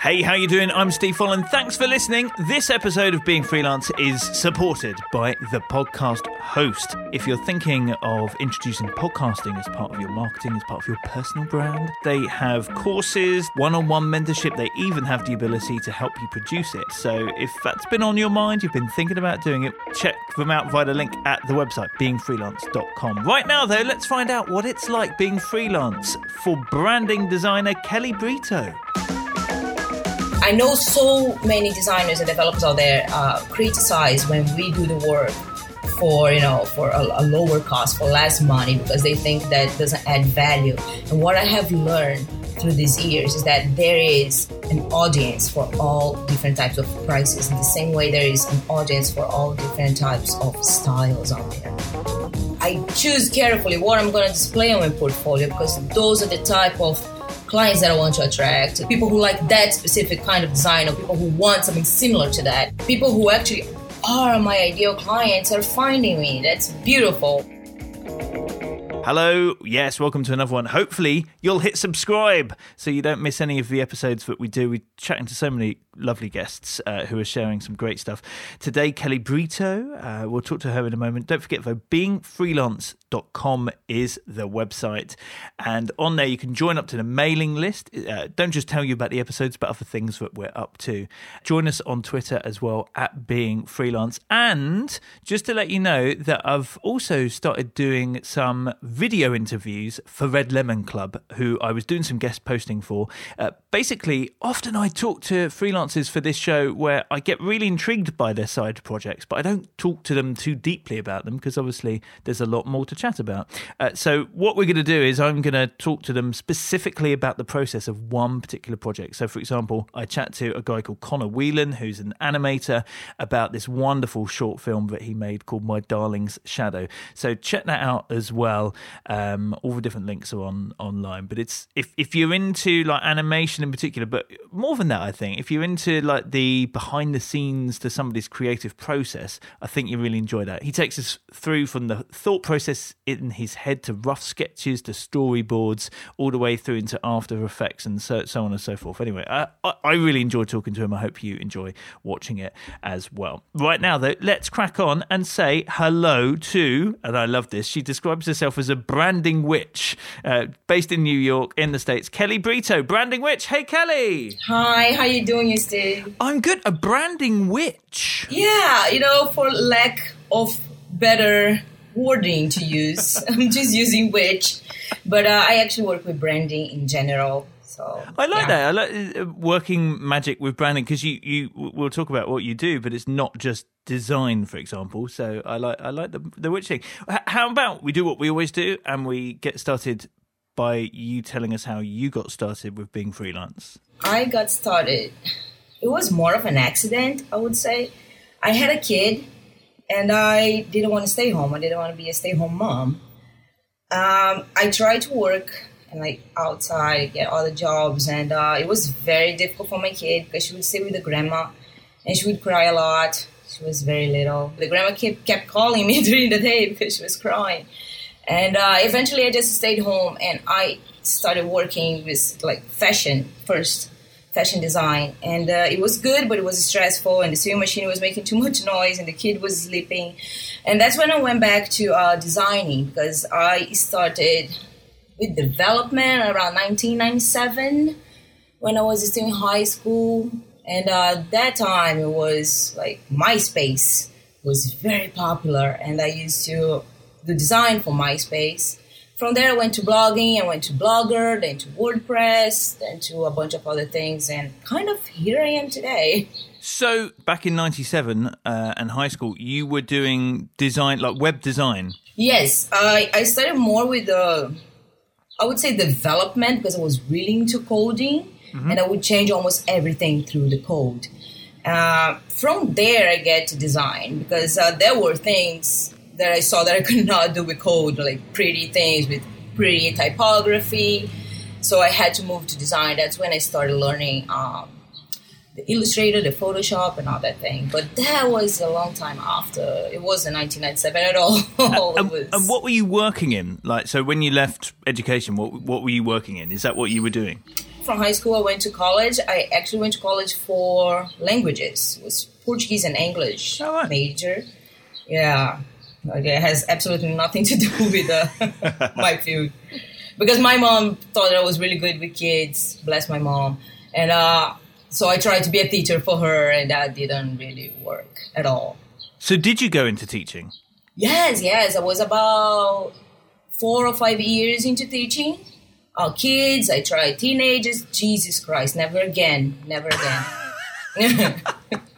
Hey, how you doing? I'm Steve Folland. Thanks for listening. This episode of Being Freelance is supported by the podcast host. If you're thinking of introducing podcasting as part of your marketing, as part of your personal brand, they have courses, one-on-one mentorship. They even have the ability to help you produce it. So if that's been on your mind, you've been thinking about doing it, check them out via the link at the website beingfreelance.com. Right now though, let's find out what it's like being freelance for branding designer Kelly Brito. I know so many designers and developers out there uh, criticize when we do the work for you know for a, a, lower cost for less money because they think that doesn't add value. And what I have learned through these years is that there is an audience for all different types of prices. In the same way, there is an audience for all different types of styles out there. I choose carefully what I'm going to display on my portfolio because those are the type of clients that I want to attract, people who like that specific kind of design, or people who want something similar to that, people who actually are my ideal clients are finding me. That's beautiful. Hello, yes, welcome to another one. Hopefully, you'll hit subscribe so you don't miss any of the episodes that we do. We're chatting to so many lovely guests uh, who are sharing some great stuff. Today, Kelly Brito. Uh, we'll talk to her in a moment. Don't forget, though, beingfreelance.com is the website. And on there, you can join up to the mailing list. Uh, don't just tell you about the episodes, but other things that we're up to. Join us on Twitter as well, at Being Freelance. And just to let you know that I've also started doing some video interviews for Red Lemon Club, who I was doing some guest posting for. Uh, basically, often I talk to freelancers for this show where I get really intrigued by their side projects, but I don't talk to them too deeply about them because obviously there's a lot more to chat about. Uh, so, what we're going to do is I'm going to talk to them specifically about the process of one particular project. So, for example, I chat to a guy called Connor Whelan, who's an animator, about this wonderful short film that he made called My Darling's Shadow. So, check that out as well. Um, all the different links are on online. But it's if if you're into like animation in particular, but more than that, I think if you're into into like the behind the scenes to somebody's creative process, I think you really enjoy that. He takes us through from the thought process in his head to rough sketches to storyboards, all the way through into After Effects and so, so on and so forth. Anyway, I, I really enjoy talking to him. I hope you enjoy watching it as well. Right now, though, let's crack on and say hello to, and I love this. She describes herself as a branding witch, uh, based in New York in the States. Kelly Brito, branding witch. Hey, Kelly. Hi, how you doing? I'm good. A branding witch. Yeah, you know, for lack of better wording to use, I'm just using witch. But uh, I actually work with branding in general. So I like yeah. that. I like uh, working magic with branding because you you we'll talk about what you do, but it's not just design, for example. So I like I like the the witch thing. How about we do what we always do and we get started by you telling us how you got started with being freelance. I got started it was more of an accident, I would say. I had a kid and I didn't want to stay home. I didn't want to be a stay home mom. Um, I tried to work and like outside, get other jobs, and uh, it was very difficult for my kid because she would stay with the grandma and she would cry a lot. She was very little. The grandma kept, kept calling me during the day because she was crying. And uh, eventually I just stayed home and I started working with like fashion first fashion design, and uh, it was good, but it was stressful, and the sewing machine was making too much noise, and the kid was sleeping, and that's when I went back to uh, designing because I started with development around 1997 when I was still in high school, and uh, that time it was like MySpace was very popular, and I used to do design for MySpace from there, I went to blogging. I went to Blogger, then to WordPress, then to a bunch of other things, and kind of here I am today. So, back in '97 uh, and high school, you were doing design, like web design. Yes, I I started more with the, I would say development because I was really into coding, mm-hmm. and I would change almost everything through the code. Uh, from there, I get to design because uh, there were things that I saw that I could not do with code, like pretty things with pretty typography. So I had to move to design. That's when I started learning um, the Illustrator, the Photoshop, and all that thing. But that was a long time after. It wasn't 1997 at all. and, was... and, what were you working in? Like, so when you left education, what what were you working in? Is that what you were doing? from high school, I went to college. I actually went to college for languages. It was Portuguese and English Oh, right. major. Yeah, it has absolutely nothing to do with uh, my field because my mom thought I was really good with kids. Bless my mom, and uh, so I tried to be a teacher for her, and that didn't really work at all. So, did you go into teaching? Yes, yes. I was about four or five years into teaching. Uh, kids, I tried teenagers. Jesus Christ, never again, never again.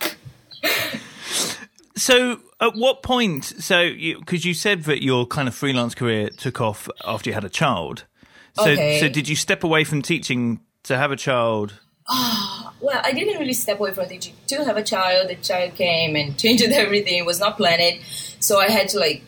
So, at what point? So, because you, said that your kind of freelance career took off after you had a child. So, Okay. so did you step away from teaching to have a child? well, I didn't really step away from teaching to have a child. The child came and changed everything. It was not planned, so I had to like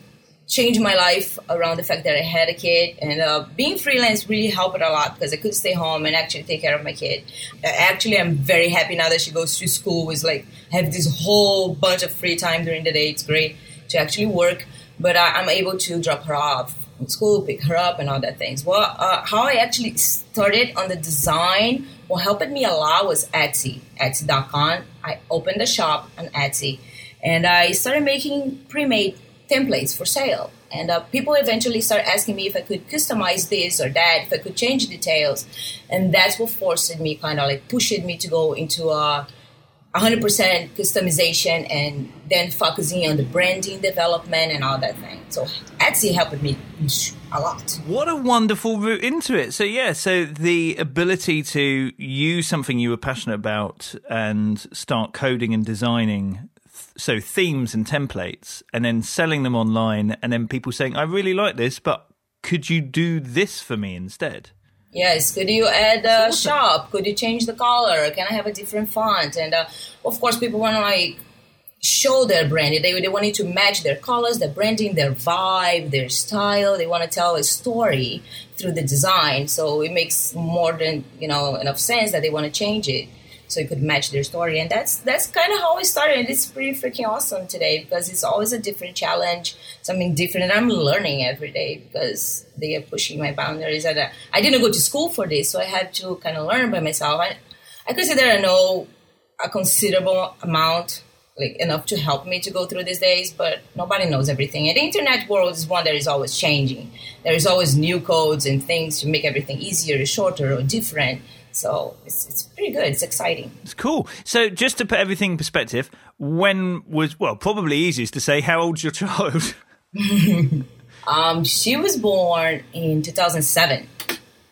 change my life around the fact that I had a kid. And uh, being freelance really helped a lot because I could stay home and actually take care of my kid. Actually, I'm very happy now that she goes to school. With like have this whole bunch of free time during the day. It's great to actually work, but I, I'm able to drop her off in school, pick her up, and all that things. Well, uh, how I actually started on the design, what helped me a lot was Etsy, Etsy.com. I opened a shop on Etsy, and I started making pre-made templates for sale. And uh, people eventually started asking me if I could customize this or that, if I could change details, and that's what forced me, kind of like pushed me to go into a 100% customization and then focusing on the branding development and all that thing. So Etsy helped me a lot. What a wonderful route into it. So, yeah, so the ability to use something you were passionate about and start coding and designing. So, themes and templates, and then selling them online, and then people saying, I really like this, but could you do this for me instead? Yes, could you add a shop? Could you change the color? Can I have a different font? And uh, of course, people want to like show their brand. They, they want it to match their colors, their branding, their vibe, their style. They want to tell a story through the design. So it makes more than you know enough sense that they want to change it so it could match their story. And that's that's kind of how I started. And it's pretty freaking awesome today because it's always a different challenge, something different. And I'm learning every day because they are pushing my boundaries. And uh, I didn't go to school for this, so I had to kind of learn by myself. I, I consider I know a considerable amount, like enough to help me to go through these days, but nobody knows everything. And the internet world is one that is always changing. There is always new codes and things to make everything easier, shorter, or different. So it's, it's pretty good. It's exciting. It's cool. So, just to put everything in perspective, when was, well, probably easiest to say, how old's your child? Um, she was born in 2007.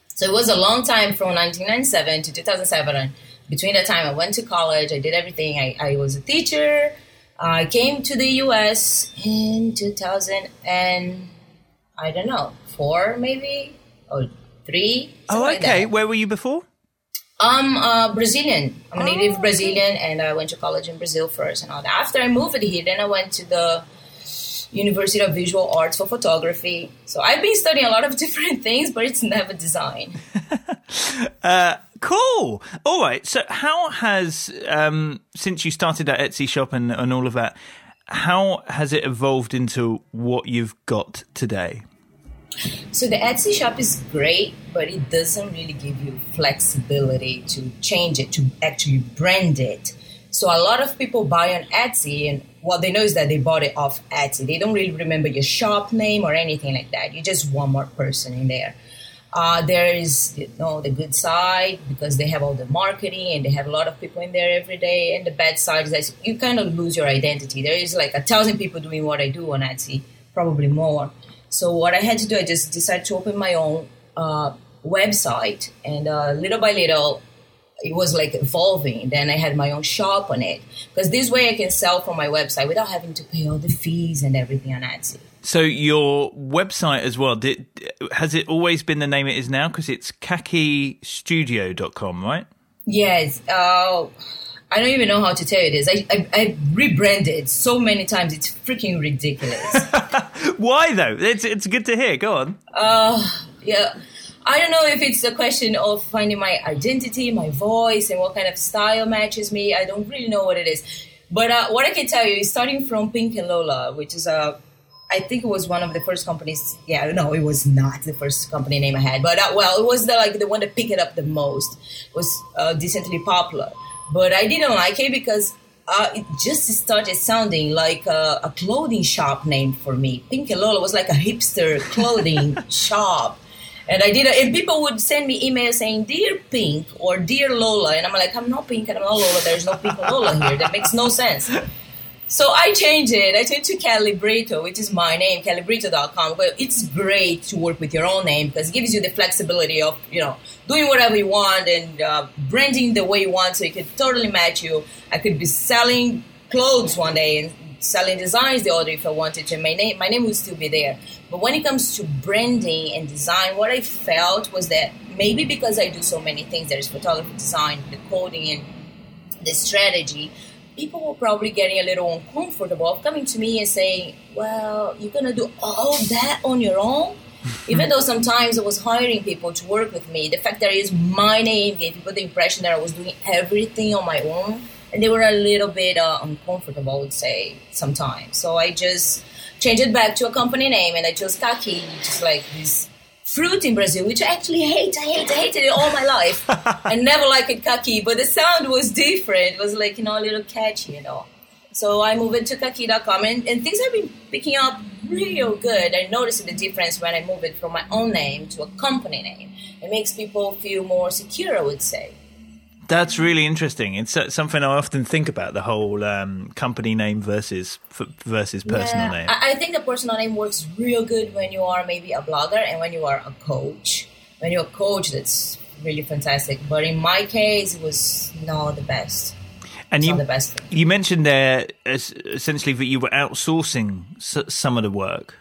So it was a long time from 1997 to 2007. And between that time, I went to college. I did everything. I, I was a teacher. I came to the US in 2000 and I don't know, four maybe or three. Oh, something like okay. Where were you before? I'm uh, Brazilian. I'm a native okay. Brazilian, and I went to college in Brazil first and all that. After I moved here, then I went to the University of Visual Arts for photography. So I've been studying a lot of different things, but it's never design. uh, Cool. All right. So, how has um, since you started that Etsy shop and, and all of that, how has it evolved into what you've got today? So the Etsy shop is great, but it doesn't really give you flexibility to change it, to actually brand it. So a lot of people buy on Etsy, and what they know is that they bought it off Etsy. They don't really remember your shop name or anything like that. You're just one more person in there. Uh, there is you know the good side because they have all the marketing and they have a lot of people in there every day. And the bad side is that you kind of lose your identity. There is like a thousand people doing what I do on Etsy, probably more. So what I had to do, I just decided to open my own uh, website, and uh, little by little, it was like evolving. Then I had my own shop on it because this way I can sell from my website without having to pay all the fees and everything on Etsy. So, your website as well, did, has it always been the name it is now? Because it's kakistudio.com, right? Yes. Uh, I don't even know how to tell you this. I, I, I rebranded so many times. It's freaking ridiculous. Why, though? It's, it's good to hear. Go on. yeah. I don't know if it's a question of finding my identity, my voice, and what kind of style matches me. I don't really know what it is. But uh, what I can tell you is starting from Pink and Lola, which is a I think it was one of the first companies. Yeah, no, it was not the first company name I had, but uh, well, it was the like the one that picked it up the most. It was uh, decently popular, but I didn't like it because uh, it just started sounding like a, a, clothing shop name for me. Pink and Lola was like a hipster clothing shop. And I did, it, and people would send me emails saying, Dear Pink or Dear Lola. And I'm like, I'm not Pink and I'm not Lola. There's no Pink and Lola here. That makes no sense. So I changed it. I changed to Kelly Brito, which is my name, kellybrito.com. But it's great to work with your own name because it gives you the flexibility of, you know, doing whatever you want and uh, branding the way you want so it could totally match you. I could be selling clothes one day and selling designs the other if I wanted to. My name, my name would still be there. But when it comes to branding and design, what I felt was that maybe because I do so many things, there's photography, design, the coding, and the strategy – people were probably getting a little uncomfortable of coming to me and saying, Well, you're going to do all that on your own? Even though sometimes I was hiring people to work with me, the fact that it is my name gave people the impression that I was doing everything on my own. And they were a little bit uh, uncomfortable, I would say, sometimes. So I just changed it back to a company name and I chose Kaki, just like this fruit in Brazil, which I actually hate. I hate. I hated it all my life. I never liked kaki, but the sound was different. It was like you know a little catchy, you know. So I moved to kaki.com and, and things have been picking up real good. I noticed the difference when I moved it from my own name to a company name. It makes people feel more secure, I would say. That's really interesting. It's something I often think about the whole um, company name versus versus personal yeah, name. I think the personal name works real good when you are maybe a blogger and when you are a coach. When you're a coach, that's really fantastic. But in my case, it was not the best. And you, you mentioned there essentially that you were outsourcing some of the work.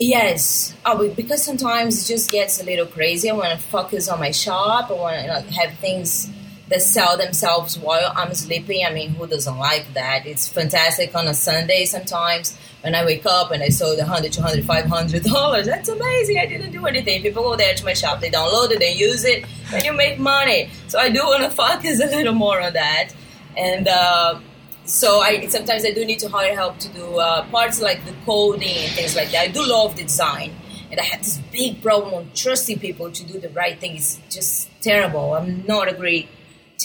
Yes, oh, because sometimes it just gets a little crazy. I want to focus on my shop. I want to like, have things that sell themselves while I'm sleeping. I mean, who doesn't like that? It's fantastic on a Sunday sometimes when I wake up and I sold 100, 200, 500 dollars. That's amazing. I didn't do anything. People go there to my shop, they download it, they use it, and you make money. So I do want to focus a little more on that. And uh, so I sometimes I do need to hire help to do uh, parts like the coding and things like that. I do love the design. And I have this big problem on trusting people to do the right thing. It's just terrible. I'm not a great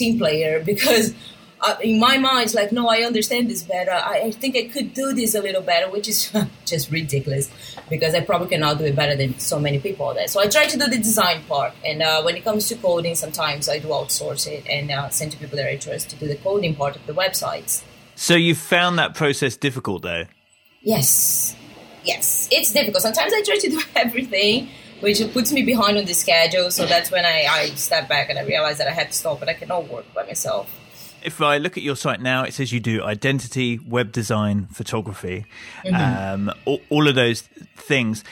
team player because uh, in my mind it's like no i understand this better. I, I, think i could do this a little better which is just ridiculous because i probably cannot do it better than so many people there. So i try to do the design part and uh, when it comes to coding sometimes i do outsource it and uh, send to people that i trust to do the coding part of the websites. So you found that process difficult though? Yes. Yes. It's difficult. Sometimes i try to do everything which puts me behind on the schedule. So that's when I, I step back and I realize that I had to stop and I cannot work by myself. If I look at your site now, it says you do identity, web design, photography, mm-hmm. um, all, all, of those things.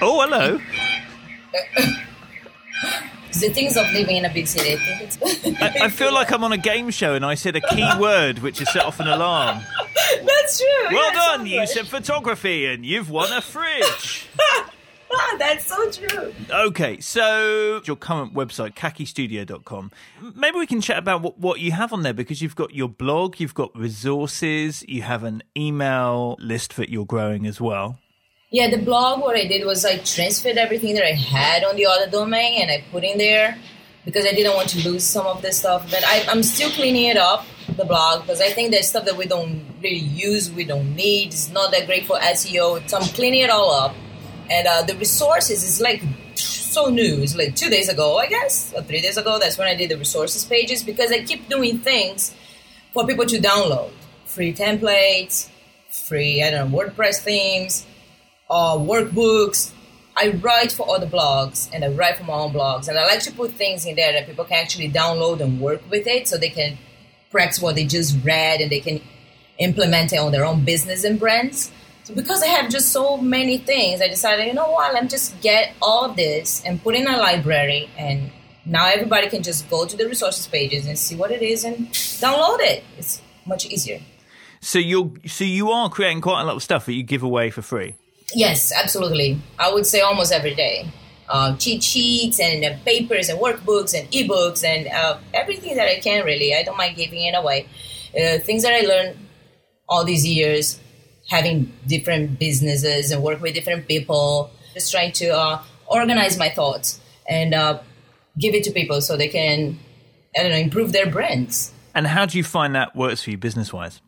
Oh, hello. the things of living in a big city. I, I, I, feel like I'm on a game show and I said a key word which has set off an alarm. That's true. Well yeah, done. You said photography and you've won a fridge. That's so true. Okay, so your current website, kakistudio.com. Maybe we can chat about what, what you have on there because you've got your blog, you've got resources, you have an email list that you're growing as well. Yeah, the blog, what I did was I transferred everything that I had on the other domain and I put in there because I didn't want to lose some of the stuff. But I, I'm still cleaning it up, the blog, because I think there's stuff that we don't really use, we don't need. It's not that great for SEO. So I'm cleaning it all up and uh, the resources is like so new. It's like two days ago, I guess, or three days ago. That's when I did the resources pages because I keep doing things for people to download free templates, free I don't know WordPress themes, uh, workbooks. I write for other blogs and I write for my own blogs, and I like to put things in there that people can actually download and work with it, so they can practice what they just read and they can implement it on their own business and brands. So because I have just so many things, I decided, you know what, let me just get all this and put in a library and now everybody can just go to the resources pages and see what it is and download it. It's much easier. So you're so you are creating quite a lot of stuff that you give away for free. Yes, absolutely. I would say almost every day. Uh, cheat sheets and uh, papers and workbooks and ebooks and uh, everything that I can really. I don't mind giving it away. Uh, things that I learned all these years having different businesses and work with different people. Just trying to uh, organize my thoughts and uh, give it to people so they can, I don't know, improve their brands. And how do you find that works for you business wise?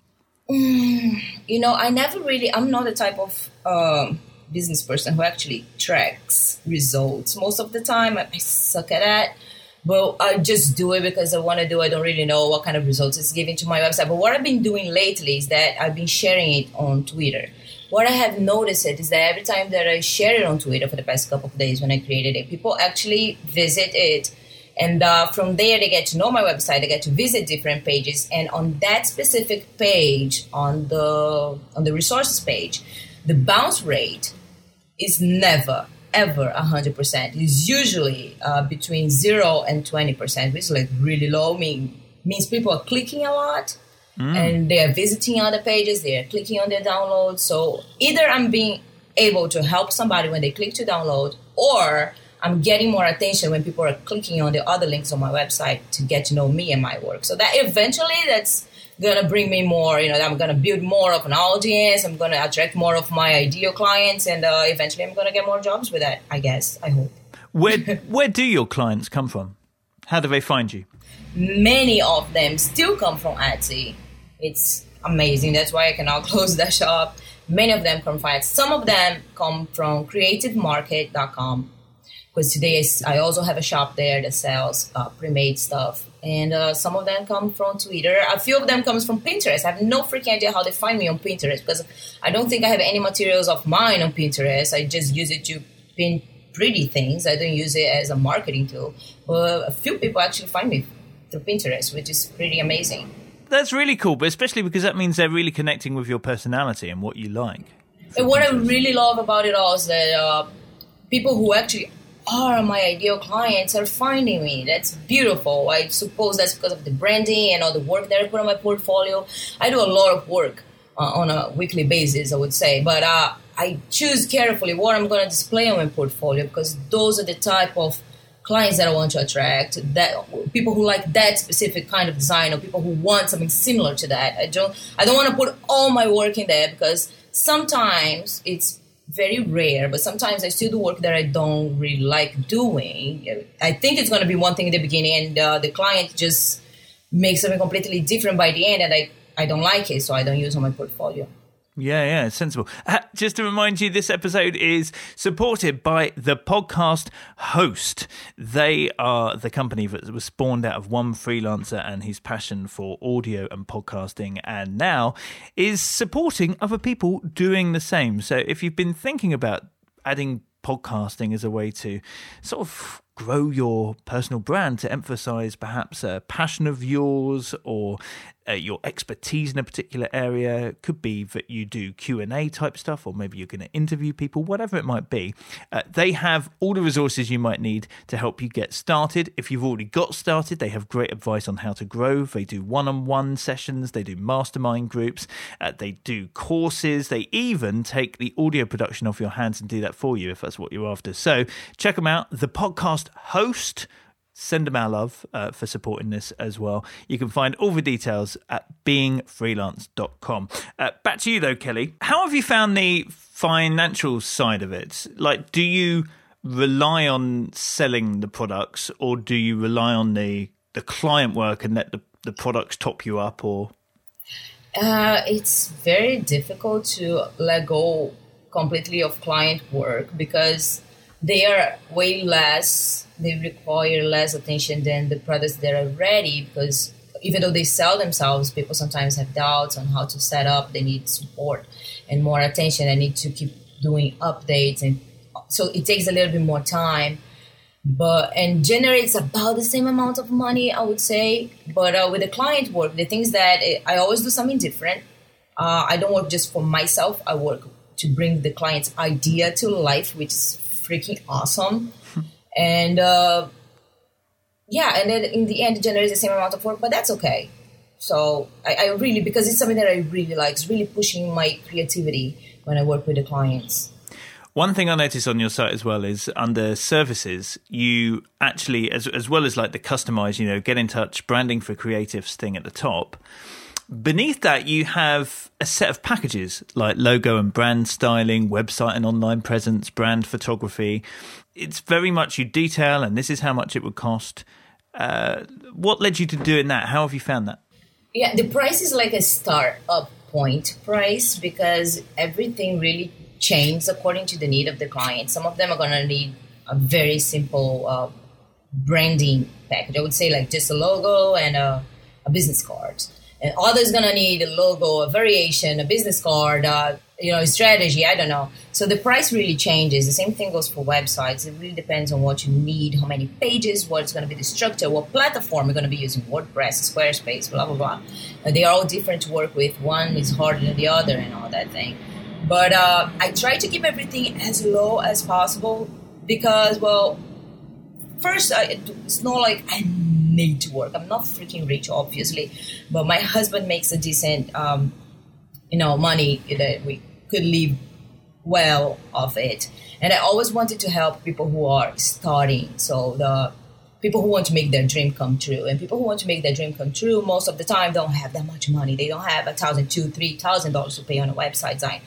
Mm, you know, I never really, I'm not the type of um, business person who actually tracks results. Most of the time, I, I suck at that. But I just do it because I want to do. I don't really know what kind of results it's giving to my website. But what I've been doing lately is that I've been sharing it on Twitter. What I have noticed is that every time that I share it on Twitter for the past couple of days when I created it, people actually visit it and uh, from there they get to know my website they get to visit different pages and on that specific page on the on the resources page the bounce rate is never ever 100% it's usually uh, between 0 and 20% which is like really low mean, means people are clicking a lot mm. and they are visiting other pages they are clicking on their downloads so either i'm being able to help somebody when they click to download or I'm getting more attention when people are clicking on the other links on my website to get to know me and my work. So that eventually that's gonna bring me more, you know, I'm gonna build more of an audience, I'm gonna attract more of my ideal clients, and uh, eventually I'm gonna get more jobs with that, I guess, I hope. Where, where do your clients come from? How do they find you? Many of them still come from Etsy. It's amazing. That's why I cannot close that shop. Many of them come from Etsy. Some of them come from creativemarket.com because today I also have a shop there that sells uh, pre-made stuff, and uh, some of them come from Twitter. A few of them comes from Pinterest. I have no freaking idea how they find me on Pinterest because I don't think I have any materials of mine on Pinterest. I just use it to pin pretty things. I don't use it as a marketing tool. But a few people actually find me through Pinterest, which is pretty amazing. That's really cool, but especially because that means they're really connecting with your personality and what you like. And what I really love about it all is that uh, people who actually are my ideal clients are finding me. That's beautiful. I suppose that's because of the branding and all the work that I put on my portfolio. I do a lot of work uh, on a weekly basis, I would say, but uh, I choose carefully what I'm going to display on my portfolio because those are the type of clients that I want to attract. That people who like that specific kind of design or people who want something similar to that. I don't. I don't want to put all my work in there because sometimes it's very rare, but sometimes I still do work that I don't really like doing. I think it's going to be one thing in the beginning, and uh, the client just makes something completely different by the end, and I, I don't like it, so I don't use on my portfolio. Yeah, yeah, sensible. Uh, just to remind you, this episode is supported by the podcast host. They are the company that was spawned out of one freelancer and his passion for audio and podcasting, and now is supporting other people doing the same. So if you've been thinking about adding podcasting as a way to sort of grow your personal brand to emphasize perhaps a passion of yours or uh, your expertise in a particular area. Could be that you do Q and A type stuff, or maybe you're going to interview people. Whatever it might be, uh, they have all the resources you might need to help you get started. If you've already got started, they have great advice on how to grow. They do one-on-one sessions, they do mastermind groups, uh, they do courses. They even take the audio production off your hands and do that for you if that's what you're after. So check them out. The podcast host send them our love uh, for supporting this as well. You can find all the details at beingfreelance.com. Uh, back to you though, Kelly. How have you found the financial side of it? Like, do you rely on selling the products or do you rely on the, the client work and let the, the products top you up or? Uh, it's very difficult to let go completely of client work because they are way less they require less attention than the products that are ready because even though they sell themselves people sometimes have doubts on how to set up they need support and more attention they need to keep doing updates and so it takes a little bit more time. But and generates about the same amount of money i would say. But uh, with the client work the things that it, i always do something different. Uh, i don't work just for myself i work to bring the client's idea to life which is freaking awesome. and uh, yeah, and then in the end, it generates the same amount of work, but that's okay. So I, I really, because it's something that I really like, it's really pushing my creativity when I work with the clients. One thing I noticed on your site as well is under services, you actually, as as well as like the customize, you know, get in touch, branding for creatives thing at the top, beneath that, you have a set of packages like logo and brand styling, website and online presence, brand photography. It's very much you detail, and this is how much it would cost. Uh, what led you to doing that? How have you found that? Yeah, the price is like a start up point price because everything really changes according to the need of the client. Some of them are going to need a very simple uh, branding package. I would say like just a logo and a, a business card. And others gonna need a logo, a variation, a business card, uh, you know, strategy. I don't know. So the price really changes. The same thing goes for websites. It really depends on what you need, how many pages, what's to be the structure, what platform you're to be using, WordPress, Squarespace, blah blah blah. Uh, they are all different to work with. One is harder than the other, and all that thing. But uh, I try to keep everything as low as possible because, well, first, I, it's not like I need to work. I'm not freaking rich, obviously, but my husband makes a decent, um, you know, money that we could live well off it. And I always wanted to help people who are starting. So the people who want to make their dream come true and people who want to make their dream come true most of the time don't have that much money they don't have a thousand two three thousand dollars to pay on a website design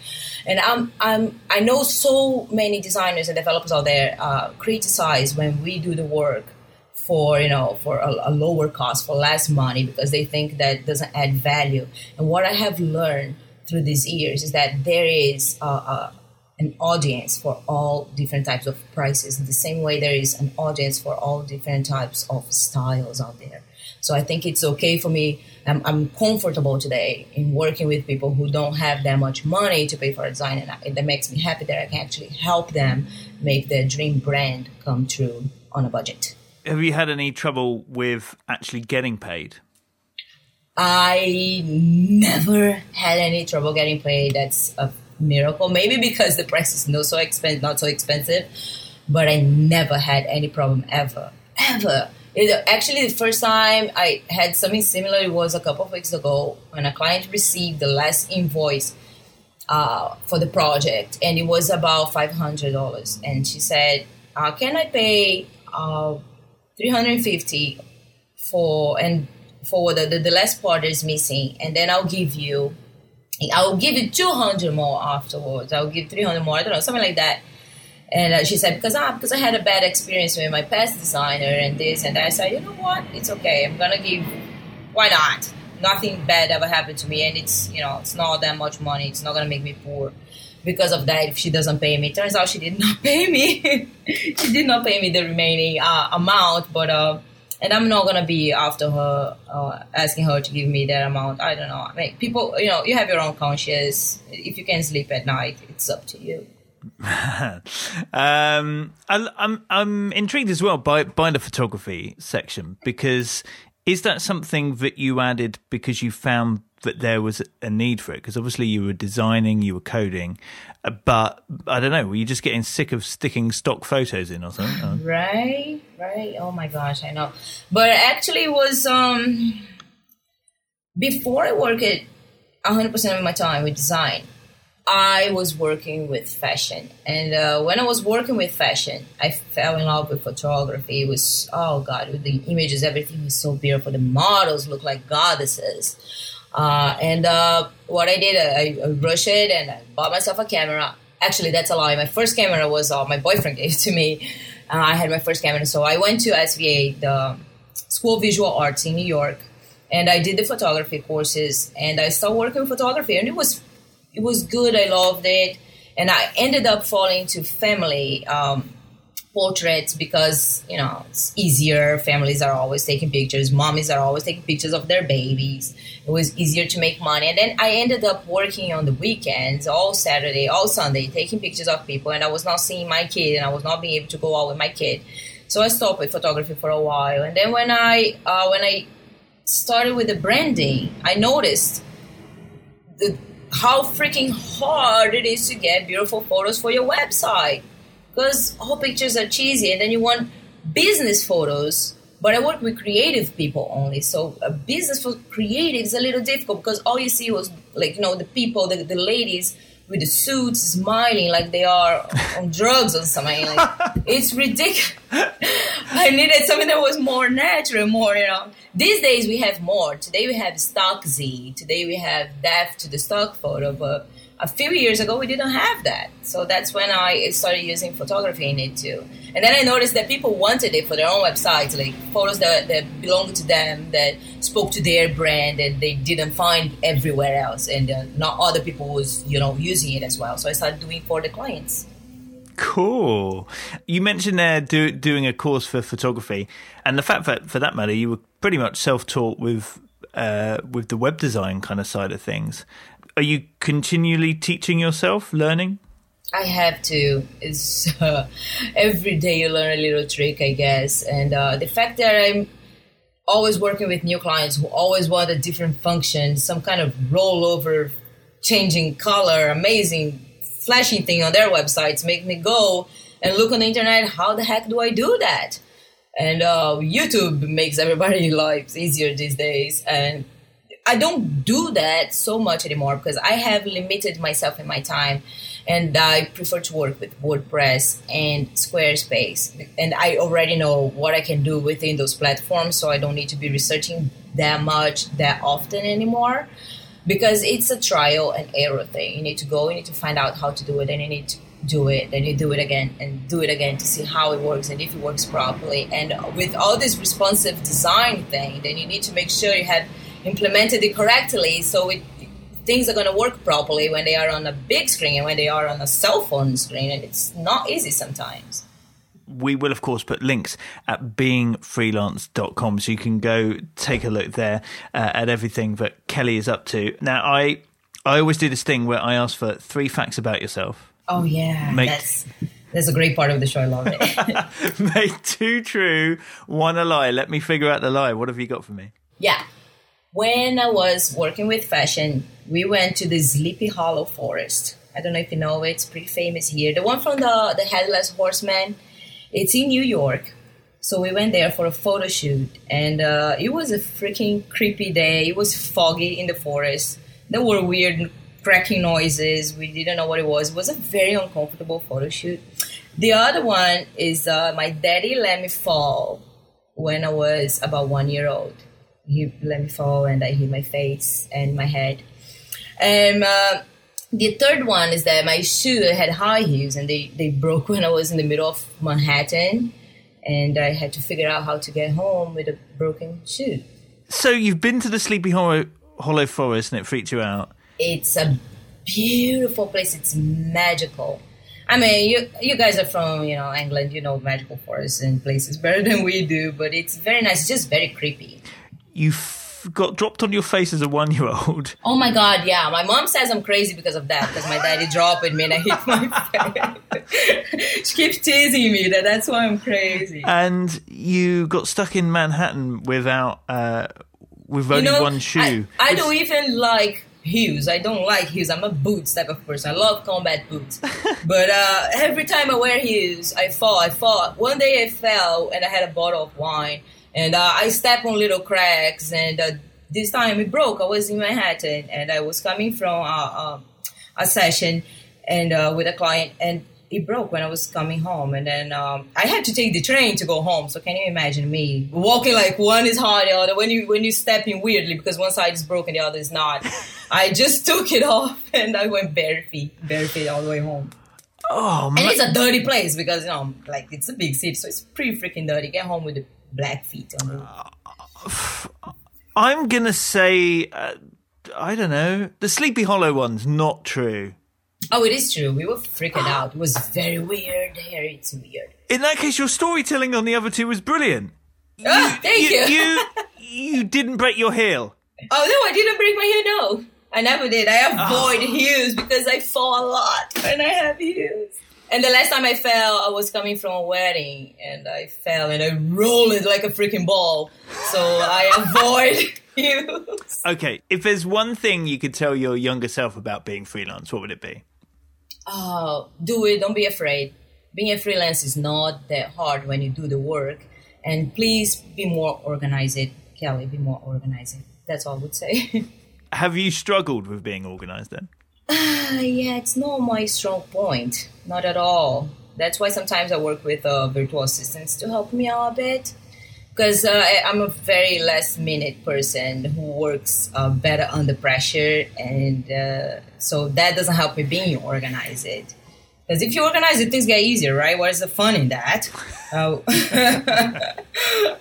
and i'm i'm i know so many designers and developers out there uh, criticize when we do the work for you know for a, a lower cost for less money because they think that doesn't add value. And what i have learned through these years is that there is an audience for all different types of prices. In the same way there is an audience for all different types of styles out there. So i think it's okay for me. I'm, I'm comfortable today in working with people who don't have that much money to pay for a design and I, that makes me happy that i can actually help them make their dream brand come true on a budget have you had any trouble with actually getting paid I never had any trouble getting paid. That's a miracle. Maybe because the price is not so expensive, not so expensive, but I never had any problem ever, ever. It, actually, the first time I had something similar was a couple of weeks ago when a client received the last invoice uh, for the project, and it was about five hundred dollars. And she said, uh, "Can I pay uh, three hundred fifty for and for the, the the last part is missing, and then I'll give you." I will give you 200 more afterwards. I'll give 300 more. I don't know, something like that. And uh, she said, because I, because I had a bad experience with my past designer and this and that. I said, you know what? It's okay. I'm to give, why not? Nothing bad ever happened to me. And it's, you know, it's not that much money. It's not to make me poor because of that if she doesn't pay me. Turns out she did not pay me. she did not pay me the remaining uh, amount, but uh, and I'm not gonna be after her, uh, asking her to give me that amount. I don't know. I mean, people, you know, you have your own conscience. If you can sleep at night, it's up to you. um, I, I'm I'm intrigued as well by by the photography section because is that something that you added because you found that there was a need for it? Because obviously you were designing, you were coding, uh, but I don't know, were you just getting sick of sticking stock photos in or something? Right, right. Oh my gosh, I know. But actually, it was um before I worked it 100% of my time with design. I was working with fashion, and uh, when I was working with fashion, I fell in love with photography. It was oh god, with the images, everything was so beautiful. The models looked like goddesses uh, and uh, what I did, I, I rushed it and I bought myself a camera. Actually, that's a lie. My first camera was uh, my boyfriend gave to me. Uh, I had my first camera, so I went to SVA, the School of Visual Arts in New York, and I did the photography courses. And I started working photography, and it was it was good. I loved it, and I ended up falling to family. Um, portraits because you know it's easier. Families are always taking pictures. Mommies are always taking pictures of their babies. It was easier to make money. And then i ended up working on the weekends all saturday all sunday taking pictures of people. And i was not seeing my kid and i was not being able to go out with my kid. So i stopped with photography for a while. And then when i uh, when i started with the branding i noticed the how freaking hard it is to get beautiful photos for your website because all pictures are cheesy and then you want business photos but i work with creative people only so a business for creative is a little difficult because all you see was like you know the people the, the ladies with the suits smiling like they are on drugs or something like it's ridiculous i needed something that was more natural more you know these days we have more. Today we have Stocksy. Today we have Death to the Stock Photo. But a few years ago we didn't have that. So that's when I started using photography in it too. And then I noticed that people wanted it for their own websites, like photos that, that belonged to them, that spoke to their brand, and they didn't find everywhere else, and uh, not other people was you know using it as well. So I started doing for the clients. Cool. You mentioned there do, doing a course for photography, and the fact that, for that matter, you were pretty much self-taught with uh, with the web design kind of side of things. Are you continually teaching yourself, learning? I have to. It's uh, every day you learn a little trick, I guess. And uh, the fact that I'm always working with new clients who always want a different function, some kind of rollover, changing color, amazing, flashing thing on their websites, make me go and look on the internet. How the heck do I do that? And uh, YouTube makes everybody's lives easier these days. And I don't do that so much anymore because I have limited myself in my time and I prefer to work with WordPress and Squarespace. And I already know what I can do within those platforms, so I don't need to be researching that much that often anymore because it's a trial and error thing. You need to go, you need to find out how to do it, and you need to do it, then you do it again and do it again to see how it works and if it works properly. And with all this responsive design thing, then you need to make sure you have implemented it correctly so it, things are going to work properly when they are on a big screen and when they are on a cell phone screen and it's not easy sometimes we will of course put links at beingfreelance.com so you can go take a look there uh, at everything that kelly is up to now i i always do this thing where i ask for three facts about yourself oh yeah Make, that's that's a great part of the show. I love it. Make two true, one a lie. Let me figure out the lie. What have you got for me? Yeah. When I was working with fashion, we went to the Sleepy Hollow Forest. I don't know if you know it, it's pretty famous here. The one from the, the Headless Horseman, it's in New York. So we went there for a photo shoot, and uh, it was a freaking creepy day. It was foggy in the forest. There were weird cracking noises. We didn't know what it was. It was a very uncomfortable photo shoot. The other one is uh, my daddy let me fall when I was about one year old he let me fall and I hit my face and my head. And uh, the third one is that my shoe had high heels and they, they broke when I was in the middle of Manhattan and I had to figure out how to get home with a broken shoe. So you've been to the Sleepy Hollow, Hollow Forest and it freaked you out? It's a beautiful place. It's magical. I mean, you you guys are from you know England. You know magical forests and places better than we do, but it's very nice. It's just very creepy you got dropped on your face as a one year old. Oh my god, yeah. My mom says I'm crazy because of that, because my daddy dropped me and I hit my face. she keeps teasing me that that's why I'm crazy. And you got stuck in Manhattan without uh, with only you know, one shoe. I, I don't even like heels. I don't like heels. I'm a boots type of person. I love combat boots. but uh, every time I wear heels, I fall. I fall. One day I fell and I had a bottle of wine and uh, I stepped on little cracks, and uh, this time it broke. I was in Manhattan, and I was coming from a, a, a session, and uh, with a client, and it broke when I was coming home, and then um, I had to take the train to go home. So can you imagine me walking like one is hard, the other when you when you step in weirdly because one side is broken, the other is not. I just took it off and I went bare feet, bare feet all the way home. Oh, man. and it's a dirty place because you know, like it's a big city, so it's pretty freaking dirty. Get home with the black feet on the. I'm gonna say, uh, I don't know. The Sleepy Hollow one's not true. Oh, it is true. We were freaking out. It was very weird. Here, it's weird. In that case, your storytelling on the other two was brilliant. Oh, thank you. You, you, you didn't break your heel. Oh no, I didn't break my heel. No, I never did. I avoid oh. heels because I fall a lot and I have heels. And the last time I fell, I was coming from a wedding and I fell and I rolled like a freaking ball. So I avoid you. Okay, if there's one thing you could tell your younger self about being freelance, what would it be? Oh, do it. Don't be afraid. Being a freelance is not that hard when you do the work. And please be more organized, Kelly. Be more organized. That's all I would say. Have you struggled with being organized then? yeah, it's not my strong point. Not at all. That's why sometimes I work with uh, virtual assistants to help me out a bit. because uh, I'm a very last minute person who works uh, better under pressure, and uh, so that doesn't help me being organized. Because if you organize it, things get easier, right? What is the fun in that? Oh.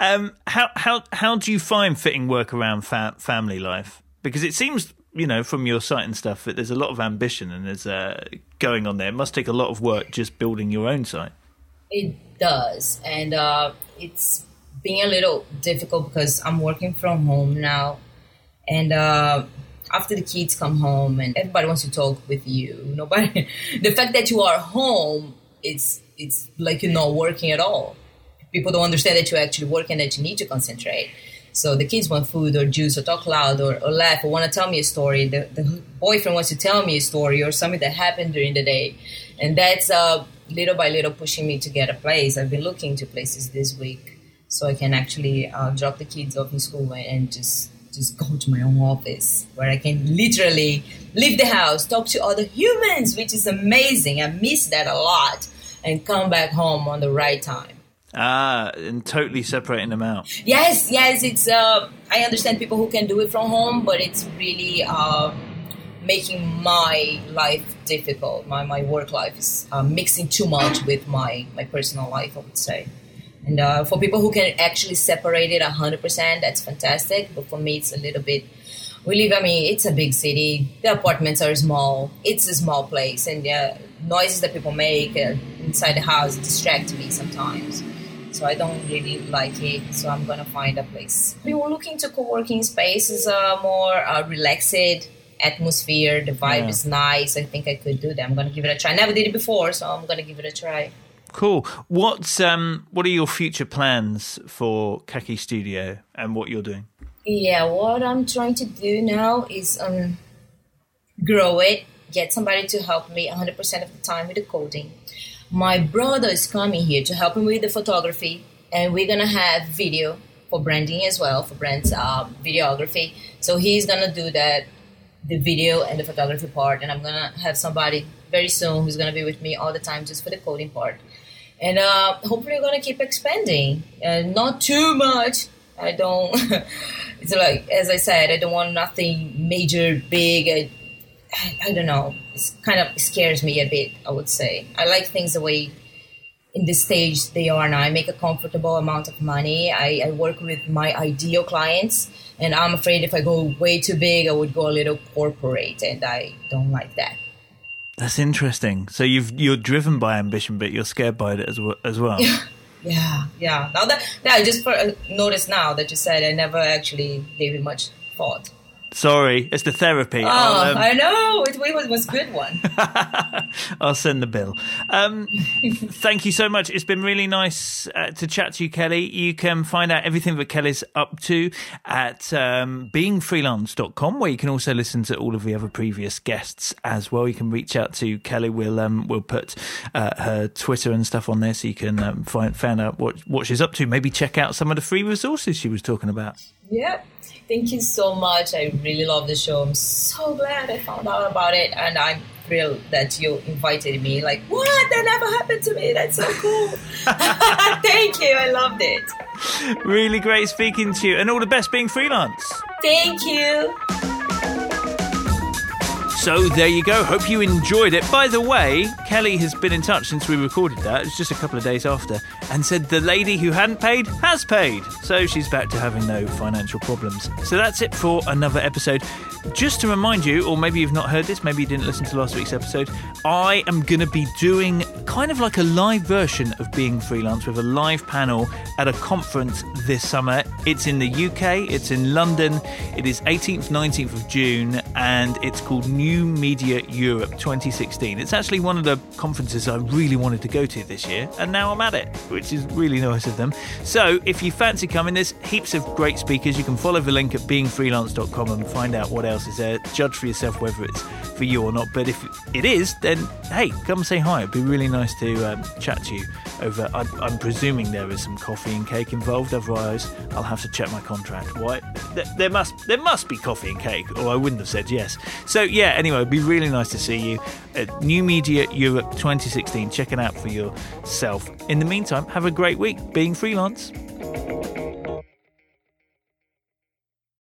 um, how how how do you find fitting work around fa- family life? Because it seems you know from your site and stuff that there's a lot of ambition and there's uh, going on there. It must take a lot of work just building your own site. It does, and uh, it's being a little difficult because I'm working from home now, and uh, after the kids come home and everybody wants to talk with you, nobody. the fact that you are home, it's it's like you're not working at all. People don't understand that you're actually working, that you need to concentrate. So the kids want food or juice or talk loud or, or laugh or want to tell me a story. The, the boyfriend wants to tell me a story or something that happened during the day. And that's uh, little by little pushing me to get a place. I've been looking to places this week so I can actually uh, drop the kids off in school and just just go to my own office where I can literally leave the house, talk to other humans, which is amazing. I miss that a lot, and come back home on the right time. Ah, and totally separating them out. Yes, yes, it's. Uh, I understand people who can do it from home, but it's really. Uh, making my life difficult. My, my work life is uh, mixing too much with my, my personal life, I would say. And uh, for people who can actually separate it 100%, that's fantastic. But for me, it's a little bit. We live, I mean, it's a big city. The apartments are small. It's a small place. And the noises that people make uh, inside the house distract me sometimes. So I don't really like it. So I'm going to find a place. We were looking to co working spaces, uh, more uh, relaxed atmosphere. The vibe yeah. is nice. I think I could do that. I'm going to give it a try. I never did it before, so I'm going to give it a try. Cool. What's um what are your future plans for Kaki Studio and what you're doing? Yeah, what I'm trying to do now is um grow it, get somebody to help me 100% of the time with the coding. My brother is coming here to help me with the photography, and we're gonna have video for branding as well for brands uh, videography. So he's gonna do that the video and the photography part, and I'm gonna have somebody very soon who's gonna be with me all the time just for the coding part. And uh, hopefully, we're gonna keep expanding, and not too much. I don't. it's like as I said, I don't want nothing major, big. I, I don't know. It kind of scares me a bit. I would say I like things the way in this stage they are now. I make a comfortable amount of money. I, I, work with my ideal clients, and I'm afraid if I go way too big, I would go a little corporate, and I don't like that. That's interesting. So you've you're driven by ambition, but you're scared by it as well. As well. yeah, yeah. Now that yeah, I just uh, noticed now that you said I never actually gave it much thought. Sorry, it's the therapy. Oh, um, I know. It, it was a good one. I'll send the bill. Um, thank you so much. It's been really nice uh, to chat to you, Kelly. You can find out everything that Kelly's up to at um, beingfreelance.com, where you can also listen to all of the other previous guests as well. You can reach out to Kelly. We'll um, we'll put uh, her Twitter and stuff on there so you can um, find find out what what she's up to. Maybe check out some of the free resources she was talking about. Yep. Thank you so much. I really love the show. I'm so glad I found out about it, and I'm thrilled that you invited me. Like, what? That never happened to me. That's so cool. Thank you. I loved it. Really great speaking to you, and all the best being freelance. Thank you. So there you go. Hope you enjoyed it. By the way, Kelly has been in touch since we recorded that. It's just a couple of days after, and said the lady who hadn't paid has paid. So she's back to having no financial problems. So that's it for another episode. Just to remind you, or maybe you've not heard this, maybe you didn't listen to last week's episode, I am going to be doing kind of like a live version of Being Freelance with a live panel at a conference this summer. It's in the UK, it's in London, it is 18th, 19th of June, and it's called New Media Europe 2016. It's actually one of the conferences I really wanted to go to this year, and now I'm at it, which is really nice of them. So if you fancy coming, there's heaps of great speakers. You can follow the link at beingfreelance.com and find out what else is there. Judge for yourself whether it's for you or not. But if it is, then hey, come say hi. It'd be really nice to um, chat to you over. I'm, I'm, presuming there is some coffee and cake involved. Otherwise, I'll have to check my contract. Why? th- there must there must be coffee and cake, or I wouldn't have said yes. So yeah, anyway, it'd be really nice to see you at New Media Europe 2016. Check it out for yourself. In the meantime, have a great week being freelance.